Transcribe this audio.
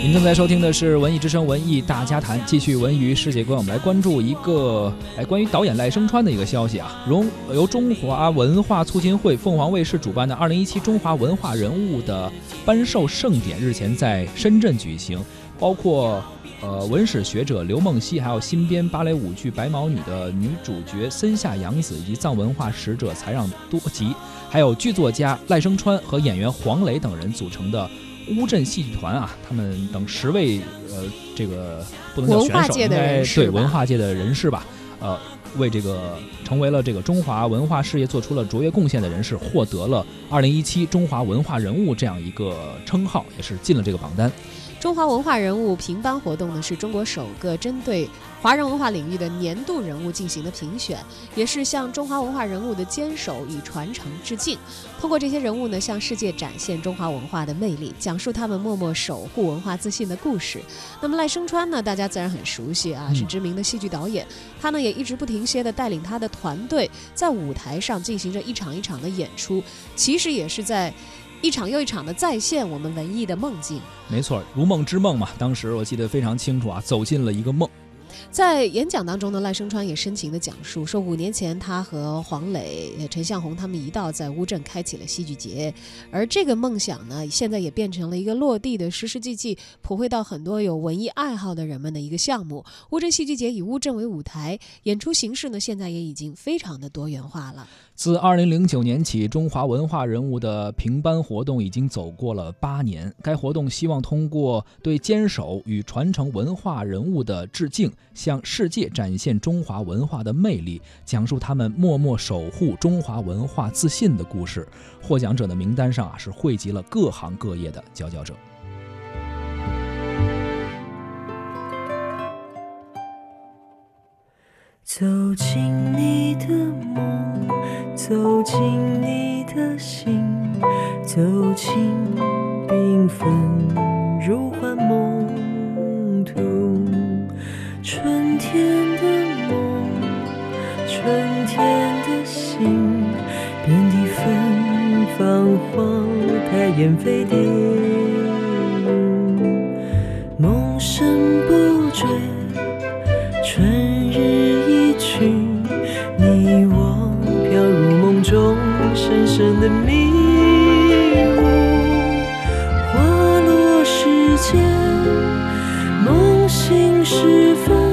您正在收听的是《文艺之声·文艺大家谈》，继续文娱世界观，我们来关注一个哎关于导演赖声川的一个消息啊。由由中华文化促进会、凤凰卫视主办的2017中华文化人物的颁授盛典日前在深圳举行，包括呃文史学者刘梦溪，还有新编芭蕾舞剧《白毛女》的女主角森下洋子，以及藏文化使者才让多吉，还有剧作家赖声川和演员黄磊等人组成的。乌镇戏剧团啊，他们等十位呃，这个不能叫选手，应该对文化界的人士吧，呃，为这个成为了这个中华文化事业做出了卓越贡献的人士，获得了二零一七中华文化人物这样一个称号，也是进了这个榜单。中华文化人物评颁活动呢，是中国首个针对华人文化领域的年度人物进行的评选，也是向中华文化人物的坚守与传承致敬。通过这些人物呢，向世界展现中华文化的魅力，讲述他们默默守护文化自信的故事。那么赖声川呢，大家自然很熟悉啊，是知名的戏剧导演，他呢也一直不停歇地带领他的团队在舞台上进行着一场一场的演出，其实也是在。一场又一场的再现我们文艺的梦境，没错，如梦之梦嘛。当时我记得非常清楚啊，走进了一个梦。在演讲当中呢，赖声川也深情地讲述说，五年前他和黄磊、陈向红他们一道在乌镇开启了戏剧节，而这个梦想呢，现在也变成了一个落地的、实实际际普惠到很多有文艺爱好的人们的一个项目。乌镇戏剧节以乌镇为舞台，演出形式呢，现在也已经非常的多元化了。自二零零九年起，中华文化人物的评颁活动已经走过了八年。该活动希望通过对坚守与传承文化人物的致敬，向世界展现中华文化的魅力，讲述他们默默守护中华文化自信的故事。获奖者的名单上啊，是汇集了各行各业的佼佼者。走进你的梦，走进你的心，走进缤纷如花春天的梦，春天的心，遍地芬芳花开燕飞蝶，梦声不绝，春日一去。你我飘入梦中，深深的迷雾。花落时间，梦醒时分，